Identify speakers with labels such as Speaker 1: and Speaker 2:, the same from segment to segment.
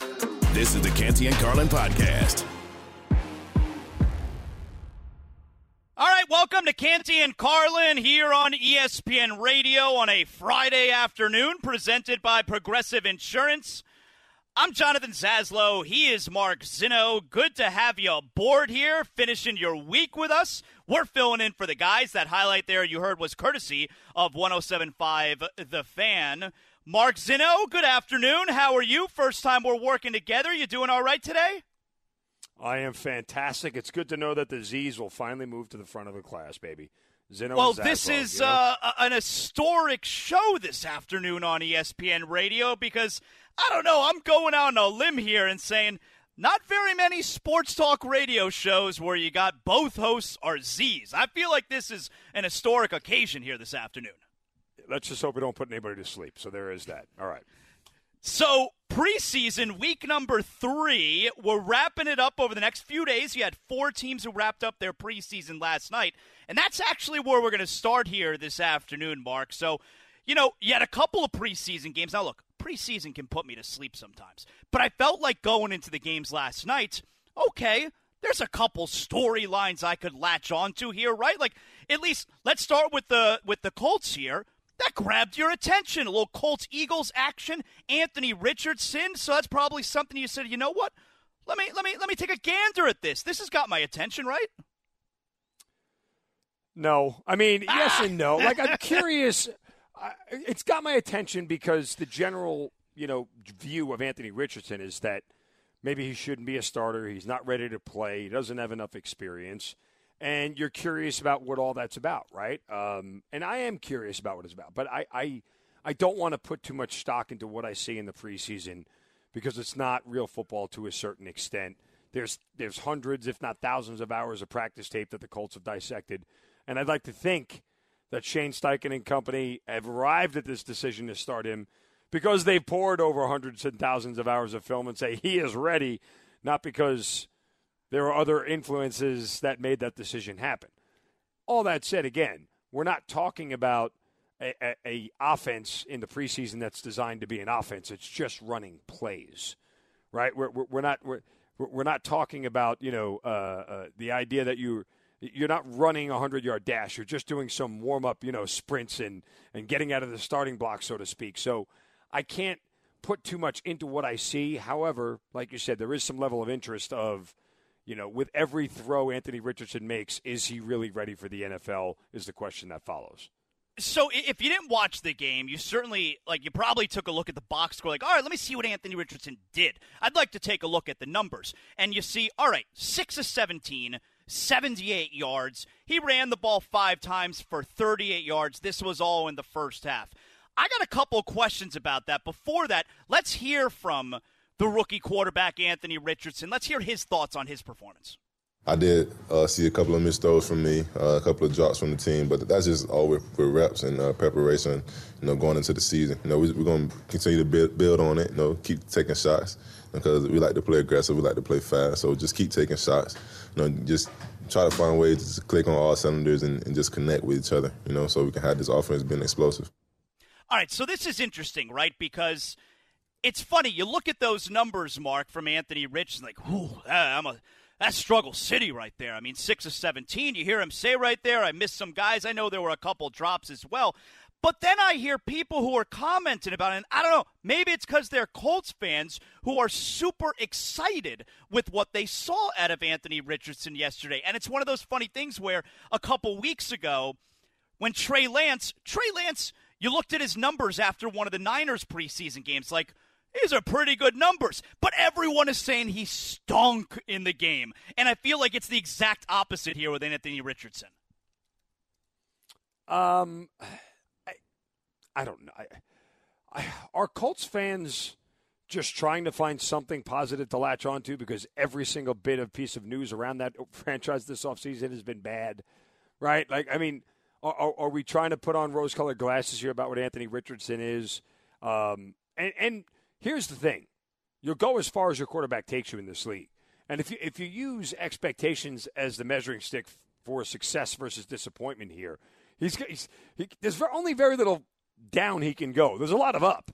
Speaker 1: This is the Canty and Carlin podcast.
Speaker 2: All right, welcome to Canty and Carlin here on ESPN Radio on a Friday afternoon, presented by Progressive Insurance. I'm Jonathan Zaslow. He is Mark Zinno. Good to have you aboard here, finishing your week with us. We're filling in for the guys. That highlight there you heard was courtesy of 1075 The Fan. Mark Zinno, good afternoon. How are you? First time we're working together. You doing all right today?
Speaker 3: I am fantastic. It's good to know that the Z's will finally move to the front of the class, baby. Zeno
Speaker 2: well, this is
Speaker 3: you know?
Speaker 2: uh, an historic show this afternoon on ESPN Radio because I don't know. I'm going out on a limb here and saying not very many sports talk radio shows where you got both hosts are Z's. I feel like this is an historic occasion here this afternoon.
Speaker 3: Let's just hope we don't put anybody to sleep. So there is that. All right.
Speaker 2: So, preseason week number three, we're wrapping it up over the next few days. You had four teams who wrapped up their preseason last night, and that's actually where we're going to start here this afternoon, Mark. So, you know, you had a couple of preseason games. Now, look, preseason can put me to sleep sometimes, but I felt like going into the games last night, okay, there's a couple storylines I could latch onto here, right? Like, at least let's start with the with the Colts here that grabbed your attention. A little Colts Eagles action, Anthony Richardson. So that's probably something you said, you know what? Let me let me let me take a gander at this. This has got my attention, right?
Speaker 3: No. I mean, yes and no. Like, I'm curious. I- It's got my attention because the general, you know, view of Anthony Richardson is that maybe he shouldn't be a starter. He's not ready to play. He doesn't have enough experience. And you're curious about what all that's about, right? Um, and I am curious about what it's about. But I, I, I don't want to put too much stock into what I see in the preseason because it's not real football to a certain extent. There's there's hundreds, if not thousands, of hours of practice tape that the Colts have dissected, and I'd like to think that Shane Steichen and company have arrived at this decision to start him because they've poured over hundreds and thousands of hours of film and say he is ready, not because there are other influences that made that decision happen. All that said, again, we're not talking about a, a, a offense in the preseason that's designed to be an offense. It's just running plays, right? We're, we're, we're not we're, we're not talking about you know uh, uh, the idea that you you're not running a hundred yard dash. You're just doing some warm up you know sprints and and getting out of the starting block, so to speak. So I can't put too much into what I see. However, like you said, there is some level of interest of you know, with every throw Anthony Richardson makes, is he really ready for the NFL? Is the question that follows.
Speaker 2: So if you didn't watch the game, you certainly like you probably took a look at the box score like, "All right, let me see what Anthony Richardson did." I'd like to take a look at the numbers. And you see, all right, 6 of 17, 78 yards. He ran the ball 5 times for 38 yards. This was all in the first half. I got a couple questions about that. Before that, let's hear from the rookie quarterback Anthony Richardson. Let's hear his thoughts on his performance.
Speaker 4: I did uh, see a couple of missed throws from me, uh, a couple of drops from the team, but that's just all with, with reps and uh, preparation. You know, going into the season, you know, we, we're going to continue to build, build on it. You know, keep taking shots because we like to play aggressive, we like to play fast. So just keep taking shots. You know, just try to find ways to click on all cylinders and, and just connect with each other. You know, so we can have this offense being explosive.
Speaker 2: All right, so this is interesting, right? Because it's funny. You look at those numbers, Mark, from Anthony Richardson, like, whew, ah, I'm a that's struggle city right there. I mean, six of seventeen. You hear him say right there, I missed some guys. I know there were a couple drops as well. But then I hear people who are commenting about it, and I don't know, maybe it's because they're Colts fans who are super excited with what they saw out of Anthony Richardson yesterday. And it's one of those funny things where a couple weeks ago, when Trey Lance, Trey Lance, you looked at his numbers after one of the Niners preseason games, like, these are pretty good numbers. But everyone is saying he stunk in the game. And I feel like it's the exact opposite here with Anthony Richardson.
Speaker 3: Um, I, I don't know. I, I, are Colts fans just trying to find something positive to latch onto because every single bit of piece of news around that franchise this offseason has been bad, right? Like, I mean, are, are we trying to put on rose colored glasses here about what Anthony Richardson is? Um, and, and here's the thing you'll go as far as your quarterback takes you in this league. And if you, if you use expectations as the measuring stick for success versus disappointment here, he's, he's he, there's only very little down he can go. There's a lot of up.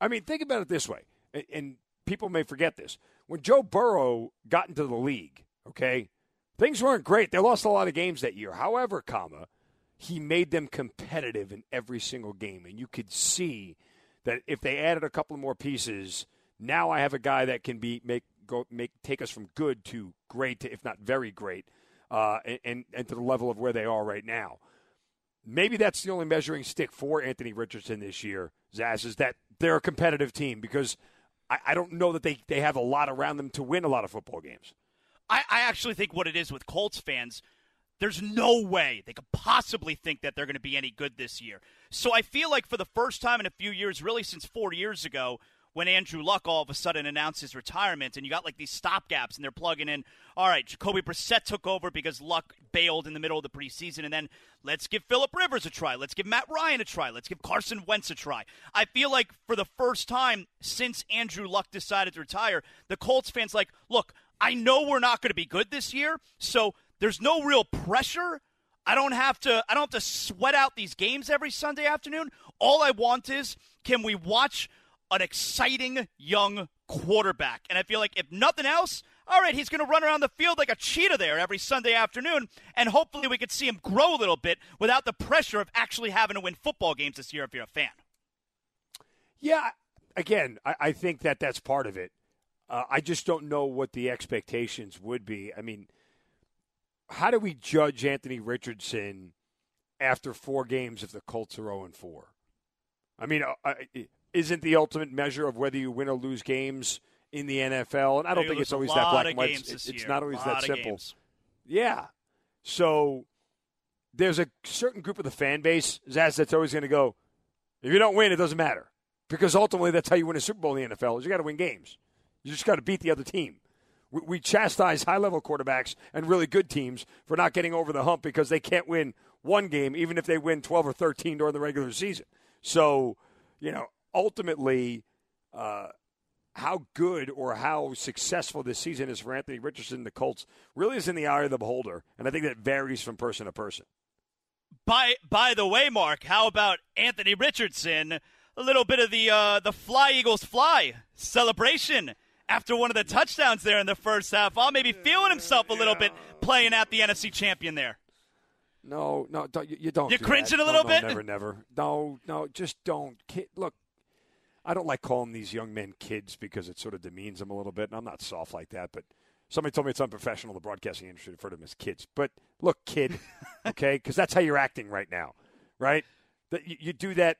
Speaker 3: I mean, think about it this way, and, and people may forget this. When Joe Burrow got into the league, okay, things weren't great. They lost a lot of games that year. However, comma, he made them competitive in every single game, and you could see that if they added a couple more pieces, now I have a guy that can be make go make take us from good to great, to, if not very great, uh, and and to the level of where they are right now. Maybe that's the only measuring stick for Anthony Richardson this year, Zaz, is that they're a competitive team because I, I don't know that they, they have a lot around them to win a lot of football games.
Speaker 2: I, I actually think what it is with Colts fans – there's no way they could possibly think that they're going to be any good this year. So I feel like for the first time in a few years, really since four years ago, when Andrew Luck all of a sudden announced his retirement, and you got like these stopgaps, and they're plugging in. All right, Jacoby Brissett took over because Luck bailed in the middle of the preseason, and then let's give Philip Rivers a try. Let's give Matt Ryan a try. Let's give Carson Wentz a try. I feel like for the first time since Andrew Luck decided to retire, the Colts fans like, look, I know we're not going to be good this year, so there's no real pressure. I don't have to I don't have to sweat out these games every Sunday afternoon. All I want is can we watch an exciting young quarterback. And I feel like if nothing else, all right, he's going to run around the field like a cheetah there every Sunday afternoon, and hopefully we could see him grow a little bit without the pressure of actually having to win football games this year if you're a fan.
Speaker 3: Yeah, again, I, I think that that's part of it. Uh, I just don't know what the expectations would be. I mean, how do we judge Anthony Richardson after four games if the Colts are 0 4? I mean, uh, isn't the ultimate measure of whether you win or lose games in the NFL. And I don't think it's always that black and white. It's, it's not always that simple.
Speaker 2: Games.
Speaker 3: Yeah. So there's a certain group of the fan base, Zaz, that's always going to go, if you don't win, it doesn't matter. Because ultimately, that's how you win a Super Bowl in the NFL is you got to win games. You just got to beat the other team. We, chastise high-level quarterbacks and really good teams for not getting over the hump because they can't win one game, even if they win 12 or 13 during the regular season. So, you know, ultimately, uh, how good or how successful this season is for Anthony Richardson and the Colts really is in the eye of the beholder, and I think that varies from person to person.
Speaker 2: By by the way, Mark, how about Anthony Richardson? A little bit of the uh, the Fly Eagles Fly celebration after one of the touchdowns there in the first half. While maybe feeling himself a little bit playing at the NFC champion there.
Speaker 3: No, no, don't, you, you, don't.
Speaker 2: You're
Speaker 3: do
Speaker 2: cringing
Speaker 3: that.
Speaker 2: a little
Speaker 3: no,
Speaker 2: bit.
Speaker 3: No, never, never. No, no, just don't. Kid, Look, I don't like calling these young men kids because it sort of demeans them a little bit. And I'm not soft like that, but somebody told me it's unprofessional the broadcasting industry to refer to them as kids. But look, kid, okay, because that's how you're acting right now, right? That you, you do that.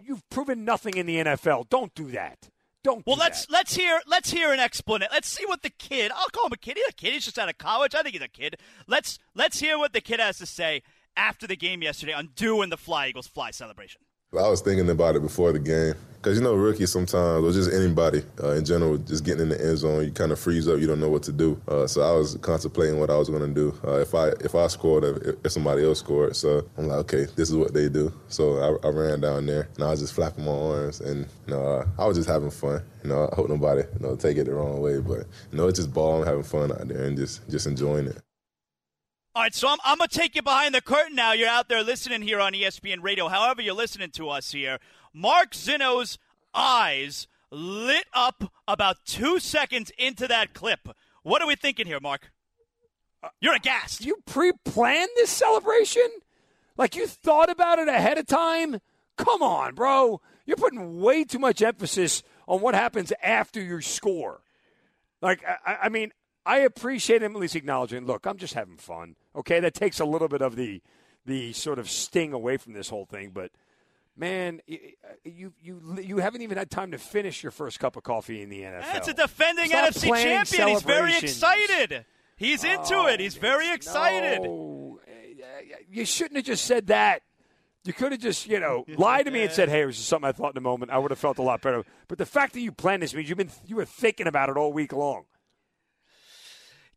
Speaker 3: You've proven nothing in the NFL. Don't do that. Don't.
Speaker 2: Well,
Speaker 3: do
Speaker 2: let's
Speaker 3: that.
Speaker 2: let's hear let's hear an explanation. Let's see what the kid. I'll call him a kid. He's a kid. He's just out of college. I think he's a kid. Let's let's hear what the kid has to say after the game yesterday on doing the Fly Eagles Fly celebration.
Speaker 4: I was thinking about it before the game because you know rookies sometimes, or just anybody uh, in general, just getting in the end zone, you kind of freeze up. You don't know what to do. Uh, so I was contemplating what I was going to do uh, if I if I scored, if, if, somebody else scored. So I'm like, okay, this is what they do. So I, I ran down there and I was just flapping my arms, and you know, I was just having fun. You know, I hope nobody you know take it the wrong way, but you know, it's just ball. I'm having fun out there and just just enjoying it.
Speaker 2: All right, so I'm, I'm going to take you behind the curtain now. You're out there listening here on ESPN Radio, however you're listening to us here. Mark Zinno's eyes lit up about two seconds into that clip. What are we thinking here, Mark? You're aghast.
Speaker 3: You pre planned this celebration? Like you thought about it ahead of time? Come on, bro. You're putting way too much emphasis on what happens after you score. Like, I, I mean, I appreciate him at least acknowledging, look, I'm just having fun. Okay, that takes a little bit of the the sort of sting away from this whole thing, but man, you you you haven't even had time to finish your first cup of coffee in the NFL.
Speaker 2: That's a defending
Speaker 3: Stop
Speaker 2: NFC champion. He's very excited. He's into
Speaker 3: oh,
Speaker 2: it. He's oh, very excited.
Speaker 3: No. You shouldn't have just said that You could have just, you know, lied to me and said, "Hey, this is something I thought in a moment." I would have felt a lot better. But the fact that you planned this means you've been you were thinking about it all week long.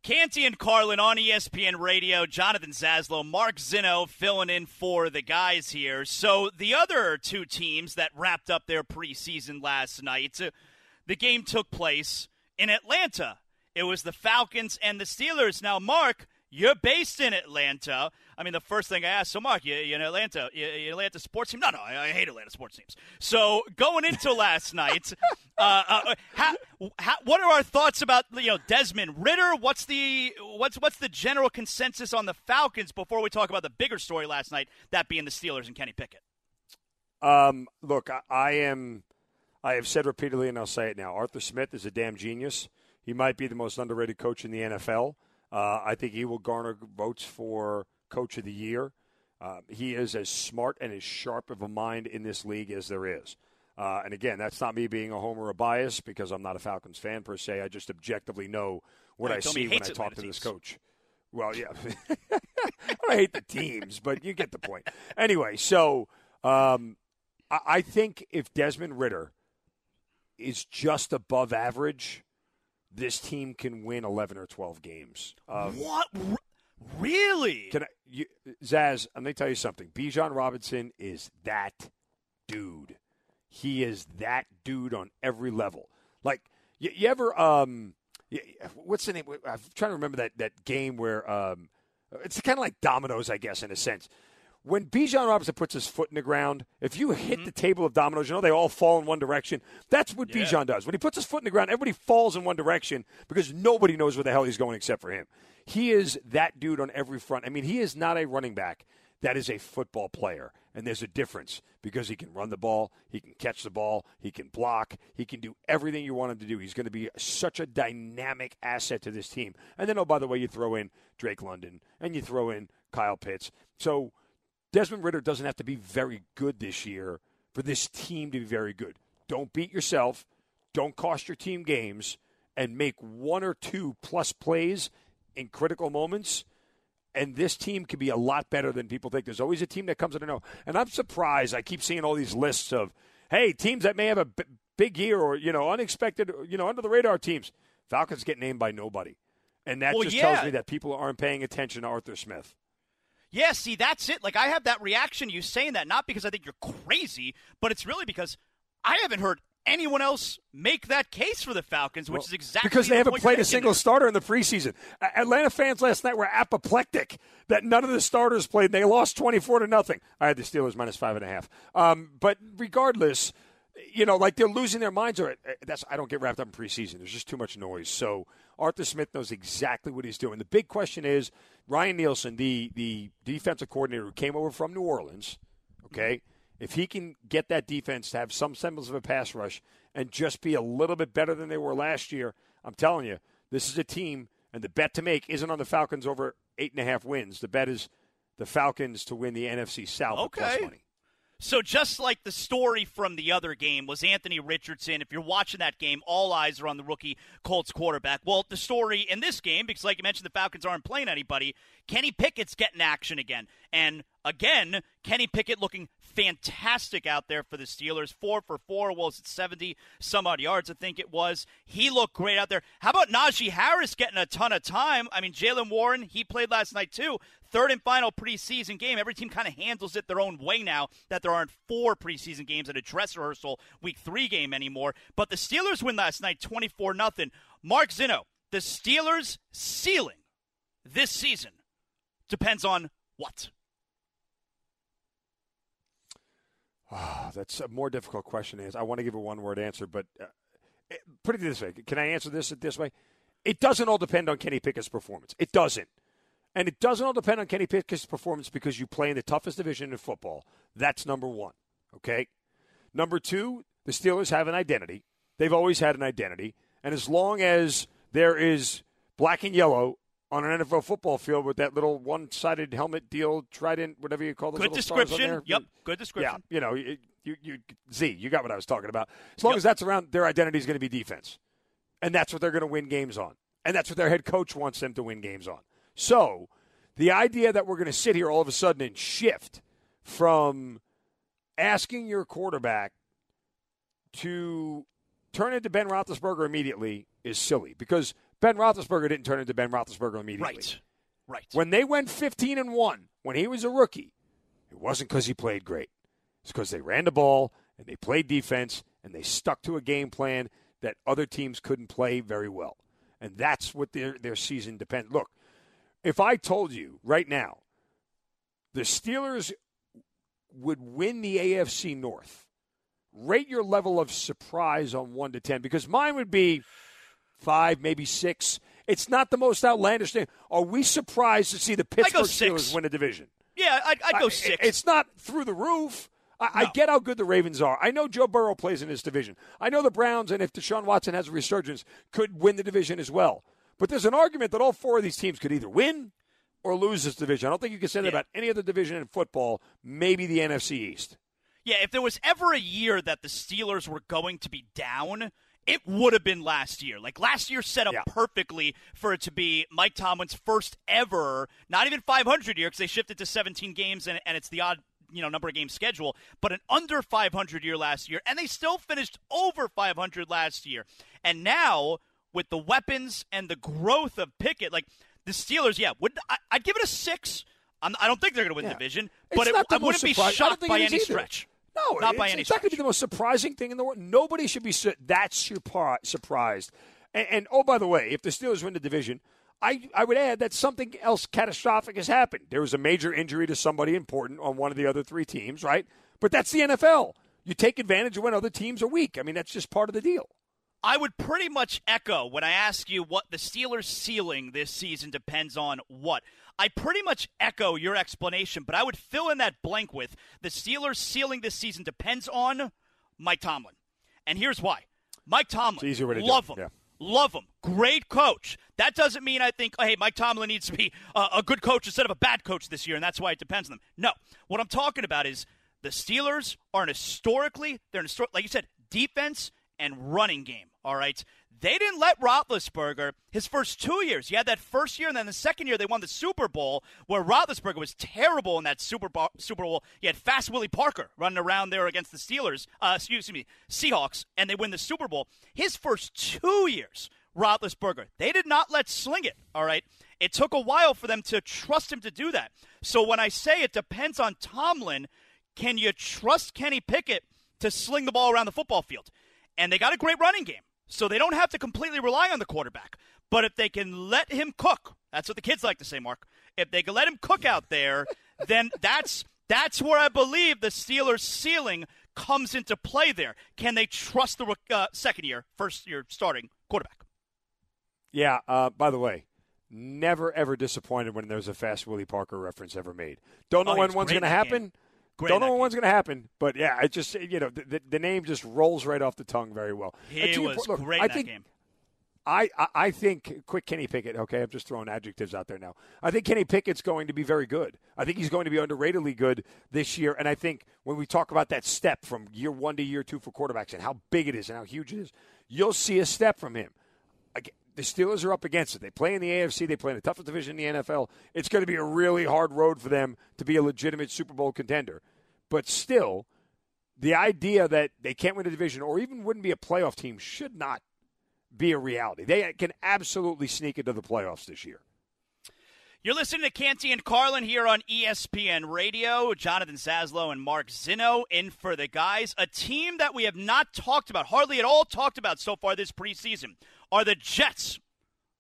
Speaker 2: Canty and Carlin on ESPN Radio. Jonathan Zaslow, Mark Zinno filling in for the guys here. So the other two teams that wrapped up their preseason last night, uh, the game took place in Atlanta. It was the Falcons and the Steelers. Now, Mark, you're based in Atlanta. I mean, the first thing I asked, so Mark, you, you in Atlanta, you, you Atlanta sports team? No, no, I, I, hate Atlanta sports teams. So going into last night, uh, uh, how, how, what are our thoughts about you know Desmond Ridder? What's the what's what's the general consensus on the Falcons before we talk about the bigger story last night, that being the Steelers and Kenny Pickett?
Speaker 3: Um, look, I, I am. I have said repeatedly, and I'll say it now. Arthur Smith is a damn genius. He might be the most underrated coach in the NFL. Uh, I think he will garner votes for Coach of the Year. Uh, he is as smart and as sharp of a mind in this league as there is. Uh, and again, that's not me being a homer or a bias because I'm not a Falcons fan per se. I just objectively know what I see when I talk to this coach. Well, yeah, I hate the teams, but you get the point. Anyway, so um, I-, I think if Desmond Ridder is just above average, this team can win 11 or 12 games.
Speaker 2: Um, what? Really?
Speaker 3: Can I, you, Zaz, I'm going to tell you something. Bijan Robinson is that dude. He is that dude on every level. Like, you, you ever, um, you, what's the name? I'm trying to remember that, that game where um, it's kind of like dominoes, I guess, in a sense when Bijan Robinson puts his foot in the ground, if you hit mm-hmm. the table of dominoes, you know they all fall in one direction. That's what yeah. Bijan does. When he puts his foot in the ground, everybody falls in one direction because nobody knows where the hell he's going except for him. He is that dude on every front. I mean, he is not a running back. That is a football player. And there's a difference because he can run the ball, he can catch the ball, he can block, he can do everything you want him to do. He's going to be such a dynamic asset to this team. And then, oh, by the way, you throw in Drake London and you throw in Kyle Pitts. So Desmond Ridder doesn't have to be very good this year for this team to be very good. Don't beat yourself. Don't cost your team games and make one or two plus plays in critical moments. And this team can be a lot better than people think. There's always a team that comes in and know. And I'm surprised. I keep seeing all these lists of, hey, teams that may have a b- big year or, you know, unexpected, you know, under the radar teams. Falcons get named by nobody. And that well, just yeah. tells me that people aren't paying attention to Arthur Smith.
Speaker 2: Yeah, see, that's it. Like, I have that reaction you saying that, not because I think you're crazy, but it's really because I haven't heard anyone else make that case for the Falcons, which well, is exactly
Speaker 3: because they haven't played a single starter in the preseason. Atlanta fans last night were apoplectic that none of the starters played. They lost twenty four to nothing. I had the Steelers minus five and a half. Um, but regardless, you know, like they're losing their minds. Or that's I don't get wrapped up in preseason. There's just too much noise. So Arthur Smith knows exactly what he's doing. The big question is Ryan Nielsen, the the defensive coordinator who came over from New Orleans. Okay, if he can get that defense to have some semblance of a pass rush and just be a little bit better than they were last year, I'm telling you, this is a team. And the bet to make isn't on the Falcons over eight and a half wins. The bet is the Falcons to win the NFC South okay.
Speaker 2: So just like the story from the other game was Anthony Richardson. If you're watching that game, all eyes are on the rookie Colts quarterback. Well, the story in this game, because like you mentioned, the Falcons aren't playing anybody. Kenny Pickett's getting action again, and again, Kenny Pickett looking fantastic out there for the Steelers. Four for four, was it 70 some odd yards, I think it was. He looked great out there. How about Najee Harris getting a ton of time? I mean, Jaylen Warren, he played last night too. Third and final preseason game. Every team kind of handles it their own way now that there aren't four preseason games at a dress rehearsal week three game anymore. But the Steelers win last night 24 0. Mark Zinno, the Steelers' ceiling this season depends on what?
Speaker 3: Oh, that's a more difficult question to answer. I want to give a one word answer, but uh, put it this way. Can I answer this this way? It doesn't all depend on Kenny Pickett's performance. It doesn't. And it doesn't all depend on Kenny Pickett's performance because you play in the toughest division in football. That's number one. Okay? Number two, the Steelers have an identity. They've always had an identity. And as long as there is black and yellow on an NFL football field with that little one-sided helmet deal, trident, whatever you call those
Speaker 2: good description. Yep, good description.
Speaker 3: Yeah, you know, you, you, you, Z, you got what I was talking about. As long yep. as that's around, their identity is going to be defense, and that's what they're going to win games on, and that's what their head coach wants them to win games on. So, the idea that we're going to sit here all of a sudden and shift from asking your quarterback to turn into Ben Roethlisberger immediately is silly because Ben Roethlisberger didn't turn into Ben Roethlisberger immediately.
Speaker 2: Right. Right.
Speaker 3: When they went 15 and 1, when he was a rookie, it wasn't because he played great. It's because they ran the ball and they played defense and they stuck to a game plan that other teams couldn't play very well. And that's what their, their season depends. Look, if I told you right now the Steelers would win the AFC North, rate your level of surprise on 1 to 10 because mine would be 5, maybe 6. It's not the most outlandish thing. Are we surprised to see the Pittsburgh Steelers win a division?
Speaker 2: Yeah, I'd, I'd go six.
Speaker 3: It's not through the roof. I, no. I, get how good the Ravens are. I know Joe Burrow plays in this division. I know the Browns, and if Deshaun Watson has a resurgence, could win the division as well. But there's an argument that all four of these teams could either win or lose this division. I don't think you can say that yeah. about any other division in football, maybe the NFC East.
Speaker 2: Yeah, if there was ever a year that the Steelers were going to be down, it would have been last year. Like last year set up yeah. perfectly for it to be Mike Tomlin's first ever, not even 500 year because they shifted to 17 games and, and it's the odd you know number of games schedule, but an under 500 year last year, and they still finished over 500 last year. And now with the weapons and the growth of Pickett, like the Steelers, yeah, would I, would give it a six. I'm, I do not think they're going to win yeah. the division, but it, I wouldn't be shocked by any either. stretch.
Speaker 3: No,
Speaker 2: not by
Speaker 3: any.
Speaker 2: It's
Speaker 3: stretch. not going to be the most surprising thing in the world. Nobody should be su- that surprised. And, and oh, by the way, if the Steelers win the division, I, I would add that something else catastrophic has happened. There was a major injury to somebody important on one of the other three teams, right? But that's the NFL. You take advantage of when other teams are weak. I mean, that's just part of the deal.
Speaker 2: I would pretty much echo when I ask you what the Steelers' ceiling this season depends on what. I pretty much echo your explanation, but I would fill in that blank with the Steelers' ceiling this season depends on Mike Tomlin. And here's why Mike Tomlin, love him. Yeah. Love him. Great coach. That doesn't mean I think, oh, hey, Mike Tomlin needs to be a, a good coach instead of a bad coach this year, and that's why it depends on them. No. What I'm talking about is the Steelers are an historically, they're an historic, like you said, defense and running game. All right. They didn't let Roethlisberger his first two years. he had that first year, and then the second year they won the Super Bowl, where Roethlisberger was terrible in that Super Bowl. Super Bowl. You had Fast Willie Parker running around there against the Steelers. Uh, excuse me, Seahawks, and they win the Super Bowl. His first two years, Roethlisberger, they did not let sling it. All right. It took a while for them to trust him to do that. So when I say it depends on Tomlin, can you trust Kenny Pickett to sling the ball around the football field? And they got a great running game. So they don't have to completely rely on the quarterback. But if they can let him cook, that's what the kids like to say, Mark. If they can let him cook out there, then that's that's where I believe the Steelers' ceiling comes into play. There, can they trust the uh, second year, first year starting quarterback?
Speaker 3: Yeah. Uh, by the way, never ever disappointed when there's a fast Willie Parker reference ever made. Don't know oh, when one's going to happen. Game. Great Don't know when one's going to happen, but yeah, it just you know the, the, name just rolls right off the tongue very well.
Speaker 2: He was look, great I think, game.
Speaker 3: I, I think quick Kenny Pickett. Okay, I'm just throwing adjectives out there now. I think Kenny Pickett's going to be very good. I think he's going to be underratedly good this year. And I think when we talk about that step from year one to year two for quarterbacks and how big it is and how huge it is, you'll see a step from him. The Steelers are up against it. They play in the AFC. They play in the toughest division in the NFL. It's going to be a really hard road for them to be a legitimate Super Bowl contender. But still, the idea that they can't win a division or even wouldn't be a playoff team should not be a reality. They can absolutely sneak into the playoffs this year.
Speaker 2: You're listening to Canty and Carlin here on ESPN Radio. Jonathan Zaslow and Mark Zinno in for the guys. A team that we have not talked about, hardly at all talked about so far this preseason, are the Jets.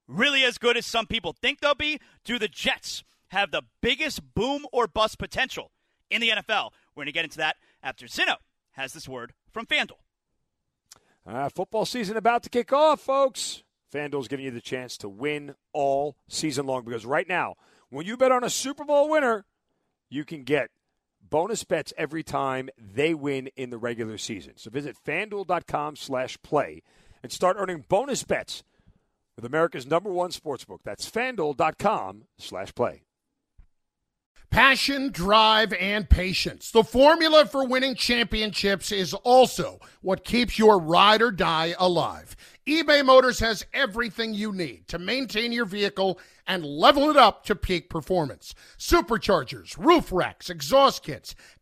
Speaker 2: Really as good as some people think they'll be? Do the Jets have the biggest boom or bust potential in the NFL? We're going to get into that after Zinno has this word from FanDuel.
Speaker 3: Uh, football season about to kick off, folks. FanDuel's giving you the chance to win all season long because right now, when you bet on a Super Bowl winner, you can get bonus bets every time they win in the regular season. So visit fanduel.com slash play and start earning bonus bets with America's number one sportsbook. That's fanduel.com slash play.
Speaker 5: Passion, drive, and patience. The formula for winning championships is also what keeps your ride or die alive. eBay Motors has everything you need to maintain your vehicle and level it up to peak performance. Superchargers, roof racks, exhaust kits,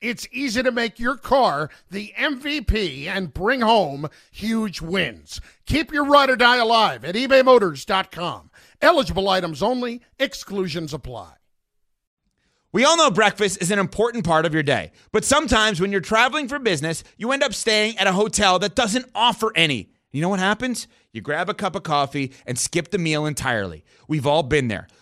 Speaker 5: it's easy to make your car the MVP and bring home huge wins. Keep your ride or die alive at ebaymotors.com. Eligible items only, exclusions apply.
Speaker 6: We all know breakfast is an important part of your day, but sometimes when you're traveling for business, you end up staying at a hotel that doesn't offer any. You know what happens? You grab a cup of coffee and skip the meal entirely. We've all been there.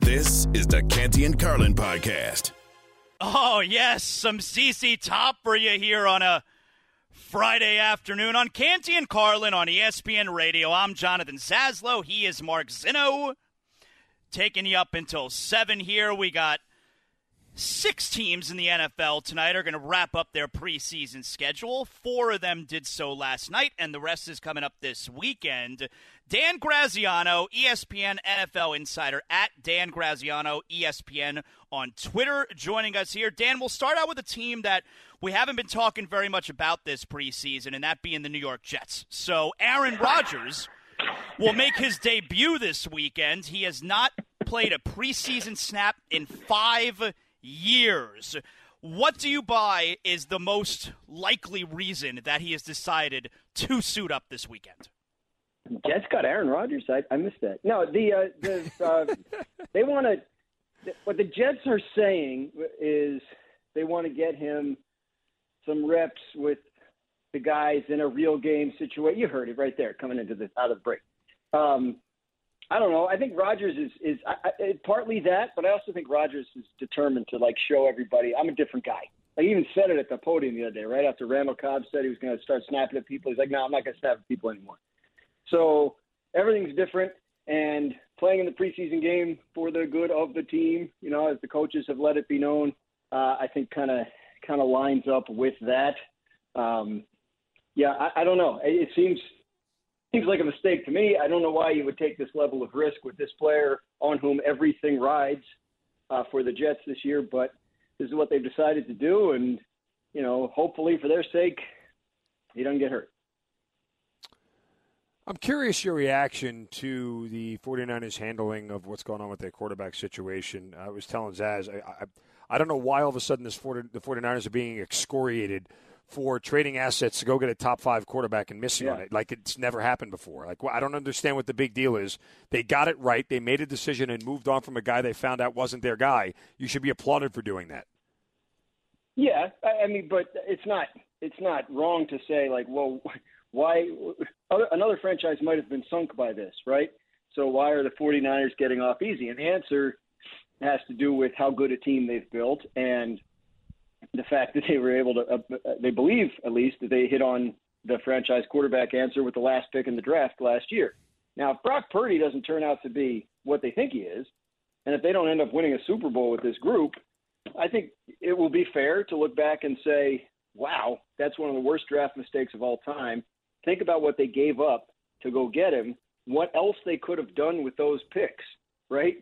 Speaker 1: This is the Canty and Carlin podcast.
Speaker 2: Oh, yes, some ZZ Top for you here on a Friday afternoon on Canty and Carlin on ESPN Radio. I'm Jonathan Zaslow. He is Mark Zinno. Taking you up until 7 here. We got six teams in the NFL tonight are going to wrap up their preseason schedule. Four of them did so last night, and the rest is coming up this weekend. Dan Graziano, ESPN NFL insider at Dan Graziano, ESPN on Twitter, joining us here. Dan, we'll start out with a team that we haven't been talking very much about this preseason, and that being the New York Jets. So Aaron Rodgers will make his debut this weekend. He has not played a preseason snap in five years. What do you buy is the most likely reason that he has decided to suit up this weekend?
Speaker 7: Jets got Aaron Rodgers. I, I missed that. No, the uh, the uh, they want to. What the Jets are saying is they want to get him some reps with the guys in a real game situation. You heard it right there coming into the out of the break. Um, I don't know. I think Rodgers is is I, I, partly that, but I also think Rodgers is determined to like show everybody I'm a different guy. I even said it at the podium the other day, right after Randall Cobb said he was going to start snapping at people. He's like, "No, I'm not going to snap at people anymore." So everything's different, and playing in the preseason game for the good of the team, you know, as the coaches have let it be known, uh, I think kind of kind of lines up with that. Um, yeah, I, I don't know. It, it seems seems like a mistake to me. I don't know why you would take this level of risk with this player on whom everything rides uh, for the Jets this year, but this is what they've decided to do, and you know, hopefully for their sake, he doesn't get hurt.
Speaker 3: I'm curious your reaction to the 49ers handling of what's going on with their quarterback situation. I was telling Zaz, I, I, I don't know why all of a sudden this 40, the 49ers are being excoriated for trading assets to go get a top five quarterback and missing
Speaker 7: Yeah.
Speaker 3: on it. Like it's never happened before. Like well, I don't understand what the big deal is. They got it right. They made a decision and moved on from a guy they found out wasn't their guy. You should be applauded for doing that.
Speaker 7: Yeah, I, I mean, but it's not it's not wrong to say like, well, why other, another franchise might have been sunk by this, right? So why are the 49ers getting off easy? And the answer has to do with how good a team they've built and the fact that they were able to, uh, they believe at least that they hit on the franchise quarterback answer with the last pick in the draft last year. Now, if Brock Purdy doesn't turn out to be what they think he is, and if they don't end up winning a Super Bowl with this group, I think it will be fair to look back and say, wow, that's one of the worst draft mistakes of all time. Think about what they gave up to go get him, what else they could have done with those picks, right?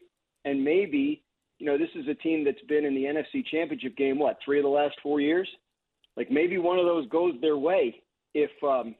Speaker 7: And maybe, you know, this is a team that's been in the NFC Championship game, what, three of the last four years? like maybe one of those goes their way if um,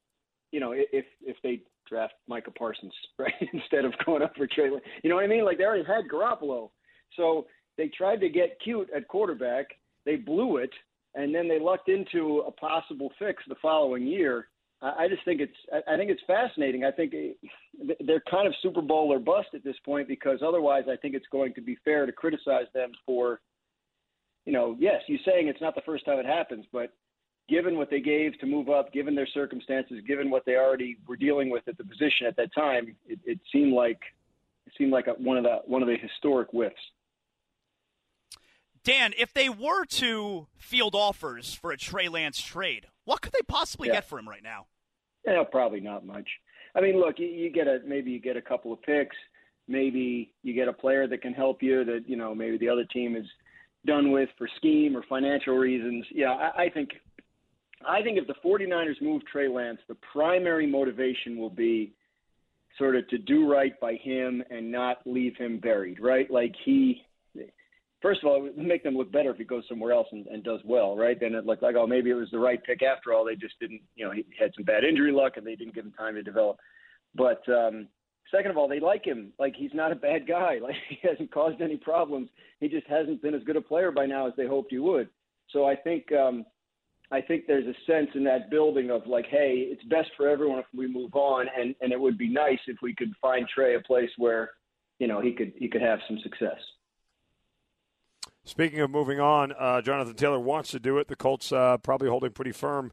Speaker 7: you know if if they draft Micah Parsons right instead of going up for Trey. You know what I mean? Like they already had Garoppolo, so they tried to get cute at quarterback. They blew it, and then they lucked into a possible fix the following year. I just think it's I think it's fascinating. I think eh, they're kind of Super Bowl or bust at this point because otherwise I think it's going to be fair to criticize them for, you know, yes, you saying it's not the first time it happens, but given what they gave to move up, given their circumstances, given what they already were dealing with at the position at that time, it, it seemed like it seemed like a, one of the one of the historic whiffs.
Speaker 2: Dan, if they were to field offers for a Trey Lance trade, what could they possibly
Speaker 7: yeah.
Speaker 2: get for him right now?
Speaker 7: Yeah, probably not much. I mean, look, you, you get a maybe you get a couple of picks, maybe you get a player that can help you that you know maybe the other team is done with for scheme or financial reasons. Yeah, I, I think I think if the 49ers move Trey Lance, the primary motivation will be sort of to do right by him and not leave him buried, right? Like he, first of all, it would make them look better if he goes somewhere else and, and does well, right? Then it looked like, oh, maybe it was the right pick after all. They just didn't, you know, he had some bad injury luck and they didn't give him time to develop. But um, second of all, they like him. Like he's not a bad guy. Like he hasn't caused any problems. He just hasn't been as good a player by now as they hoped he would. So I think um, I think there's a sense in that building of like, hey, it's best for everyone if we move on, and and it would be nice if we could find Trey a place where, you know, he could he could have some success.
Speaker 3: Speaking of moving on, uh, Jonathan Taylor wants to do it. The Colts uh, probably holding pretty firm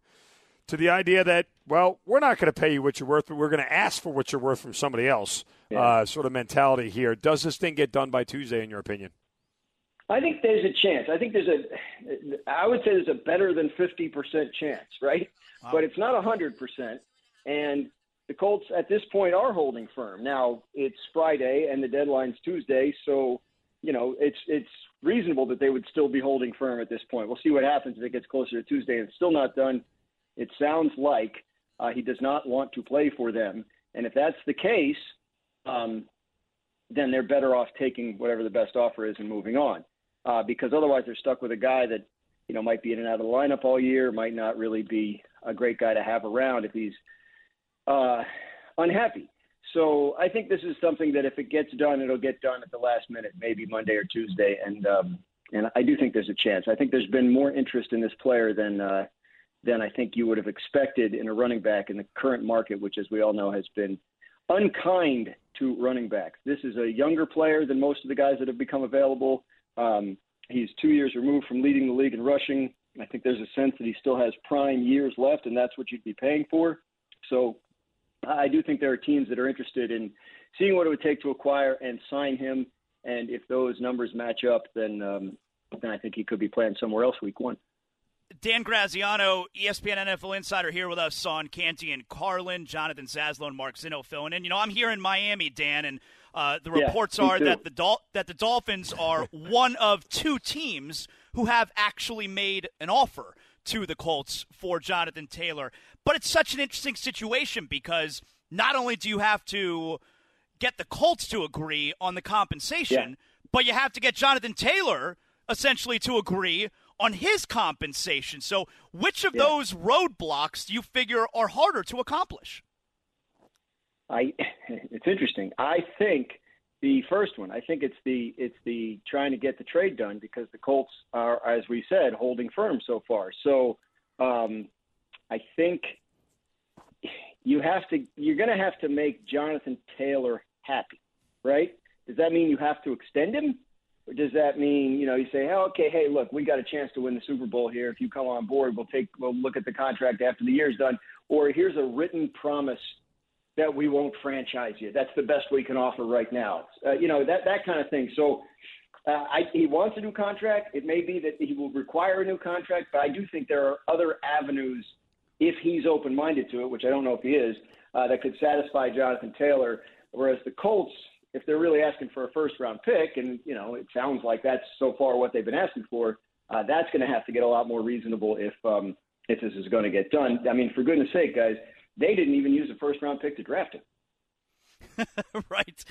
Speaker 3: to the idea that, well, we're not going to pay you what you're worth, but we're going to ask for what you're worth from somebody else. Yeah. Uh, sort of mentality here. Does this thing get done by Tuesday, in your opinion?
Speaker 7: I think there's a chance. I think there's a, I would say there's a better than 50% chance, right? Wow. But it's not 100%. And the Colts at this point are holding firm. Now, it's Friday and the deadline's Tuesday, so, you know, it's, it's reasonable that they would still be holding firm at this point. We'll see what happens if it gets closer to Tuesday and it's still not done. It sounds like uh, he does not want to play for them. And if that's the case, um, then they're better off taking whatever the best offer is and moving on uh, because otherwise they're stuck with a guy that you know might be in and out of the lineup all year, might not really be a great guy to have around if he's uh, unhappy. So I think this is something that if it gets done, it'll get done at the last minute, maybe Monday or Tuesday, and um, and I do think there's a chance. I think there's been more interest in this player than uh, than I think you would have expected in a running back in the current market, which, as we all know, has been unkind to running backs. This is a younger player than most of the guys that have become available. Um, he's two years removed from leading the league in rushing. I think there's a sense that he still has prime years left, and that's what you'd be paying for. So I do think there are teams that are interested in seeing what it would take to acquire and sign him. And if those numbers match up, then um, then I think he could be playing somewhere else week one.
Speaker 2: Dan Graziano, ESPN NFL Insider, here with us on Canty and Carlin, Jonathan Zaslow, and Mark Zinno filling in. You know, I'm here in Miami, Dan, and uh, the reports
Speaker 7: yeah,
Speaker 2: are that the Dol- that the Dolphins are one of two teams who have actually made an offer to the Colts for Jonathan Taylor. But it's such an interesting situation because not only do you have to get the Colts to agree on the compensation, yeah. but you have to get Jonathan Taylor essentially to agree on his compensation. So, which of yeah. those roadblocks do you figure are harder to accomplish?
Speaker 7: I it's interesting. I think the first one. I think it's the it's the trying to get the trade done because the Colts are, as we said, holding firm so far. So um, I think you have to you're going to have to make Jonathan Taylor happy, right? Does that mean you have to extend him? Or does that mean, you know, you say, oh, okay, hey, look, we got a chance to win the Super Bowl here. If you come on board, we'll take, we'll look at the contract after the year's done. Or here's a written promise that we won't franchise you. That's the best we can offer right now. Uh, you know, that, that kind of thing. So uh, I, he wants a new contract. It may be that he will require a new contract, but I do think there are other avenues if he's open minded to it, which I don't know if he is, uh, that could satisfy Jonathan Taylor. Whereas the Colts, if they're really asking for a first round pick, and, you know, it sounds like that's so far what they've been asking for, uh, that's going to have to get a lot more reasonable if, um, if this is going to get done. I mean, for goodness sake, guys, they didn't even use a first round pick to draft him.
Speaker 2: right.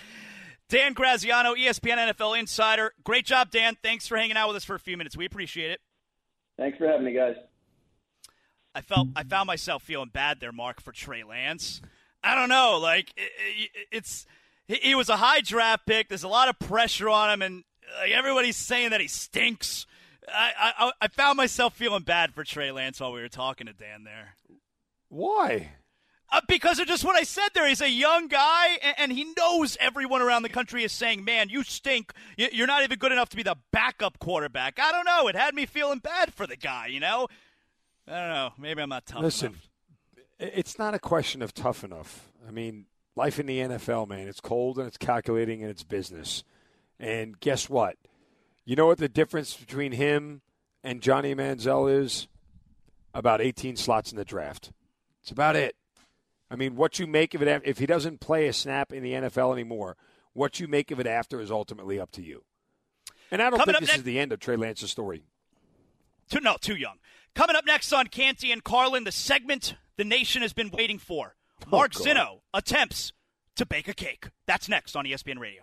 Speaker 2: Dan Graziano, ESPN NFL Insider. Great job, Dan. Thanks for hanging out with us for a few minutes. We appreciate it.
Speaker 7: Thanks for having me, guys.
Speaker 2: I felt I found myself feeling bad there, Mark, for Trey Lance. I don't know, like it, it, it's he was a high draft pick. There's a lot of pressure on him, and like, everybody's saying that he stinks. I, I I found myself feeling bad for Trey Lance while we were talking to Dan there.
Speaker 3: Why?
Speaker 2: Uh, because of just what I said there. He's a young guy, and, and, he knows everyone around the country is saying, man, you stink. You're not even good enough to be the backup quarterback. I don't know. It had me feeling bad for the guy, you know? I don't know. Maybe I'm not tough
Speaker 3: Listen,
Speaker 2: enough.
Speaker 3: it's not a question of tough enough. I mean, life in the NFL, man, it's cold and it's calculating and it's business. And guess what? You know what the difference between him and Johnny Manziel is? About 18 slots in the draft. It's about it. I mean, what you make of it if he doesn't play a snap in the NFL anymore, what you make of it after is ultimately up to you. And I don't
Speaker 2: Coming
Speaker 3: think this
Speaker 2: next-
Speaker 3: is the end of Trey Lance's story.
Speaker 2: Too, no, too young. Coming up next on Canty and Carlin, the segment the nation has been waiting for. Oh, Mark
Speaker 3: God.
Speaker 2: Zinno attempts to bake a cake. That's next on ESPN Radio.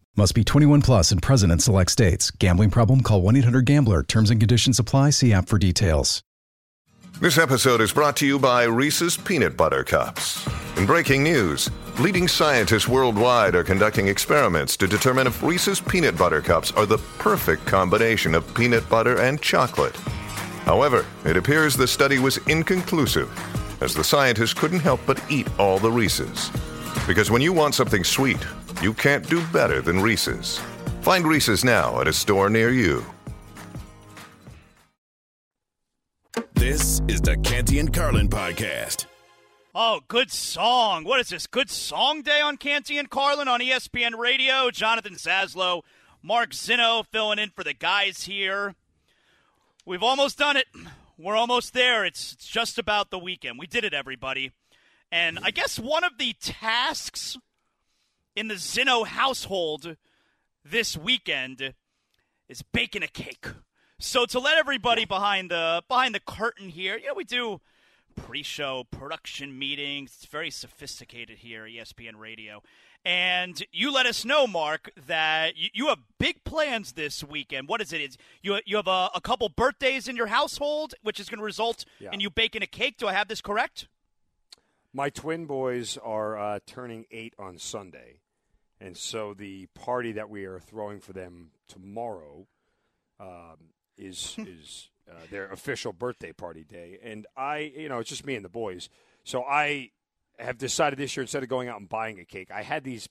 Speaker 8: Must be 21 plus and present in select states. Gambling problem? Call 1 800 Gambler. Terms and conditions apply. See app for details.
Speaker 9: This episode is brought to you by Reese's Peanut Butter Cups. In breaking news, leading scientists worldwide are conducting experiments to determine if Reese's Peanut Butter Cups are the perfect combination of peanut butter and chocolate. However, it appears the study was inconclusive, as the scientists couldn't help but eat all the Reese's. Because when you want something sweet, you can't do better than Reese's. Find Reese's now at a store near you.
Speaker 1: This is the Canty and Carlin podcast.
Speaker 2: Oh, good song. What is this? Good song day on Canty and Carlin on ESPN Radio. Jonathan Zaslow, Mark Zinno filling in for the guys here. We've almost done it. We're almost there. It's, it's just about the weekend. We did it, everybody. And I guess one of the tasks in the Zinno household this weekend is baking a cake. So to let everybody behind the behind the curtain here, you know, we do pre-show production meetings. It's very sophisticated here, ESPN Radio. And you let us know, Mark, that you, you have big plans this weekend. What is it? Is you you have a, a couple birthdays in your household, which is going to result
Speaker 3: Yeah.
Speaker 2: in you baking a cake. Do I have this correct?
Speaker 3: My twin boys are uh, turning eight on Sunday, and so the party that we are throwing for them tomorrow um, is is uh, their official birthday party day. And I, you know, it's just me and the boys. So I have decided this year instead of going out and buying a cake, I had these.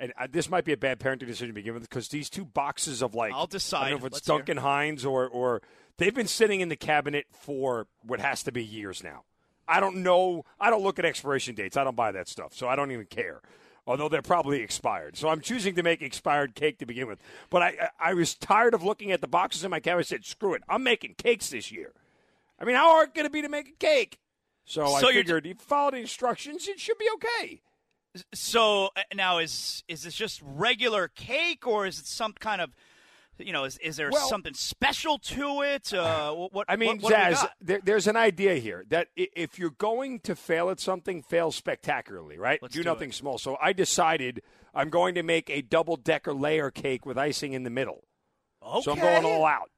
Speaker 3: And uh, this might be a bad parenting decision to begin with because these two boxes of like
Speaker 2: I'll
Speaker 3: I
Speaker 2: decide.
Speaker 3: don't know if it's
Speaker 2: Let's hear.
Speaker 3: Duncan Hines or or they've been sitting in the cabinet for what has to be years now. I don't know. I don't look at expiration dates. I don't buy that stuff, so I don't even care. Although they're probably expired, so I'm choosing to make expired cake to begin with. But I, I was tired of looking at the boxes in my cabinet. I said, "Screw it! I'm making cakes this year." I mean, how hard can it be to make a cake? So,
Speaker 2: So
Speaker 3: I figured if you follow the instructions, it should be okay.
Speaker 2: So uh, now is is this just regular cake, or is it some kind of, you know, is, is there
Speaker 3: Well-
Speaker 2: something special to it? Uh, what
Speaker 3: I mean,
Speaker 2: what, what
Speaker 3: Zaz, there, there's an idea here that if you're going to fail at something, fail spectacularly, right?
Speaker 2: Let's
Speaker 3: do,
Speaker 2: do
Speaker 3: nothing
Speaker 2: it.
Speaker 3: small. So I decided I'm going to make a double decker layer cake with icing in the middle.
Speaker 2: Okay.
Speaker 3: So I'm going all out.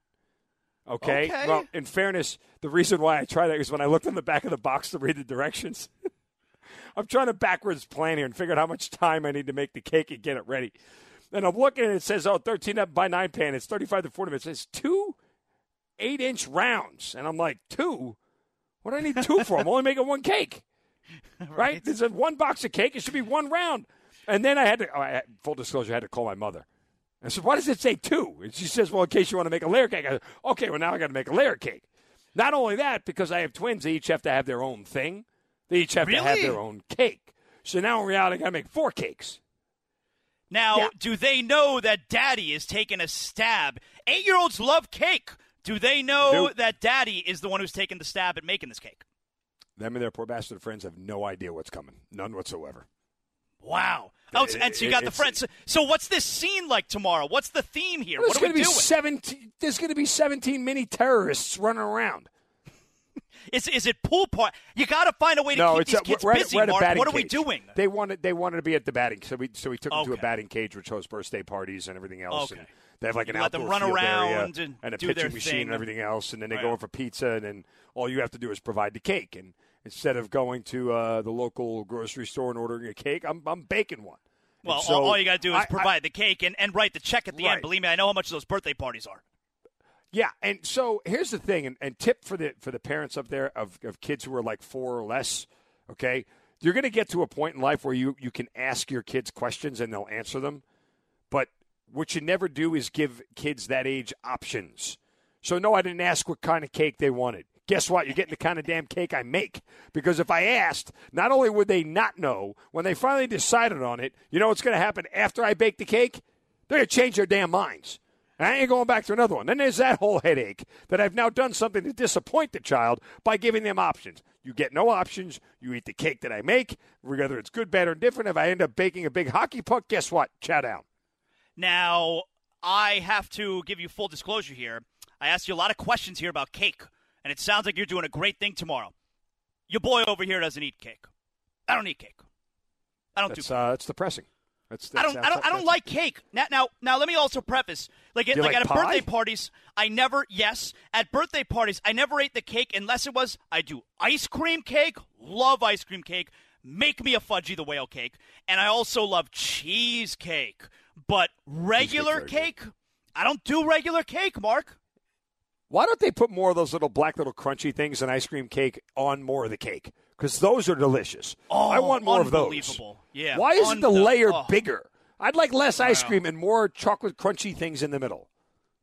Speaker 3: Okay?
Speaker 2: Okay.
Speaker 3: Well, in fairness, the reason why I tried that is when I looked on the back of the box to read the directions. I'm trying to backwards plan here and figure out how much time I need to make the cake and get it ready. And I'm looking and it says, oh, 13 up by 9 pan. It's 35 to 40 minutes. It says two eight inch rounds. And I'm like, two? What do I need two for? I'm only making one cake. Right? There's a one box of cake. It should be one round. And then I had to, oh, I, full disclosure, I had to call my mother. I said, why does it say two? And she says, well, in case you want to make a layer cake. I said, okay, well, now I got to make a layer cake. Not only that, because I have twins, they each have to have their own thing. They each have to have their own cake. So now in reality, I got to make four cakes.
Speaker 2: Now,
Speaker 3: Yeah.
Speaker 2: do they know that Daddy is taking a stab? Eight year olds love cake. Do they know
Speaker 3: Nope.
Speaker 2: that Daddy is the one who's taking the stab at making this cake?
Speaker 3: them and their poor bastard friends have no idea what's coming, none whatsoever.
Speaker 2: Wow. Oh,
Speaker 3: It-
Speaker 2: and so you
Speaker 3: it-
Speaker 2: got the friends. So what's this scene like tomorrow? What's the theme here?
Speaker 3: There's
Speaker 2: what are
Speaker 3: going
Speaker 2: we
Speaker 3: to be
Speaker 2: doing?
Speaker 3: seventeen. There's going to be seventeen mini terrorists running around.
Speaker 2: Is is it pool party? You got to find a way to
Speaker 3: no,
Speaker 2: keep these
Speaker 3: a,
Speaker 2: kids
Speaker 3: we're
Speaker 2: busy.
Speaker 3: we're
Speaker 2: Mark. What are we
Speaker 3: cage.
Speaker 2: doing?
Speaker 3: They wanted they wanted to be at the batting, so we so we took them to a batting cage, which hosts birthday parties and everything else.
Speaker 2: Okay.
Speaker 3: And they have like an
Speaker 2: You
Speaker 3: outdoor
Speaker 2: run
Speaker 3: field area
Speaker 2: around and
Speaker 3: a pitching machine
Speaker 2: thing.
Speaker 3: and everything else, and then they
Speaker 2: Right.
Speaker 3: go in for pizza, and then all you have to do is provide the cake. And instead of going to uh, the local grocery store and ordering a cake, I'm I'm baking one.
Speaker 2: Well,
Speaker 3: so
Speaker 2: all, all you got to do is
Speaker 3: I- I-
Speaker 2: provide the cake and, and write the check at the
Speaker 3: Right.
Speaker 2: end. Believe me, I know how much those birthday parties are.
Speaker 3: Yeah, and so here's the thing, and, and tip for the for the parents up there of, of kids who are like four or less. Okay, you're going to get to a point in life where you you can ask your kids questions and they'll answer them, but what you never do is give kids that age options. So no, I didn't ask what kind of cake they wanted. Guess what? You're getting the kind of damn cake I make. Because if I asked, not only would they not know, when they finally decided on it, you know what's going to happen after I bake the cake? They're going to change their damn minds. I ain't going back to another one. Then there's that whole headache that I've now done something to disappoint the child by giving them options. You get no options. You eat the cake that I make, whether it's good, bad, or different. If I end up baking a big hockey puck, guess what? Chow down.
Speaker 2: Now, I have to give you full disclosure here. I asked you a lot of questions here about cake, and it sounds like you're doing a great thing tomorrow. Your boy over here doesn't eat cake. I don't eat cake. I don't
Speaker 3: That's,
Speaker 2: do.
Speaker 3: uh, that's depressing. That's,
Speaker 2: I don't. I don't. I don't like cake. Now, now, now. Let me also preface. Like, at, like,
Speaker 3: like
Speaker 2: at birthday parties, I never. Yes, at birthday parties, I never ate the cake unless it was. I do ice cream cake. Love ice cream cake. Make me a Fudgy the Whale cake, and I also love cheesecake. But regular cake, I don't do regular cake. Mark.
Speaker 3: Why don't they put more of those little black little crunchy things in ice cream cake on more of the cake? Because those are delicious.
Speaker 2: Oh,
Speaker 3: I want more of those.
Speaker 2: Yeah,
Speaker 3: Why isn't the
Speaker 2: unbe-
Speaker 3: layer
Speaker 2: oh.
Speaker 3: bigger? I'd like less ice cream and more chocolate crunchy things in the middle.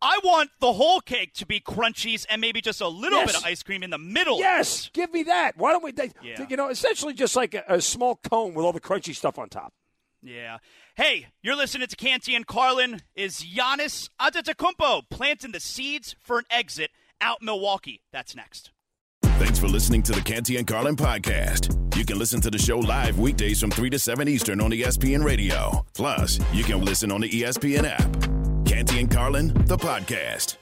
Speaker 2: I want the whole cake to be crunchies and maybe just a little
Speaker 3: Yes.
Speaker 2: bit of ice cream in the middle.
Speaker 3: Yes, give me that. Why don't we? They,
Speaker 2: Yeah.
Speaker 3: You know, essentially just like a, a small cone with all the crunchy stuff on top.
Speaker 2: Yeah. Hey, you're listening to Canty and Carlin. Is Giannis Antetokounmpo planting the seeds for an exit out Milwaukee? That's next.
Speaker 1: Thanks for listening to the Canty and Carlin podcast. You can listen to the show live weekdays from 3 to 7 Eastern on ESPN Radio. Plus, you can listen on the ESPN app. Canty and Carlin, the podcast.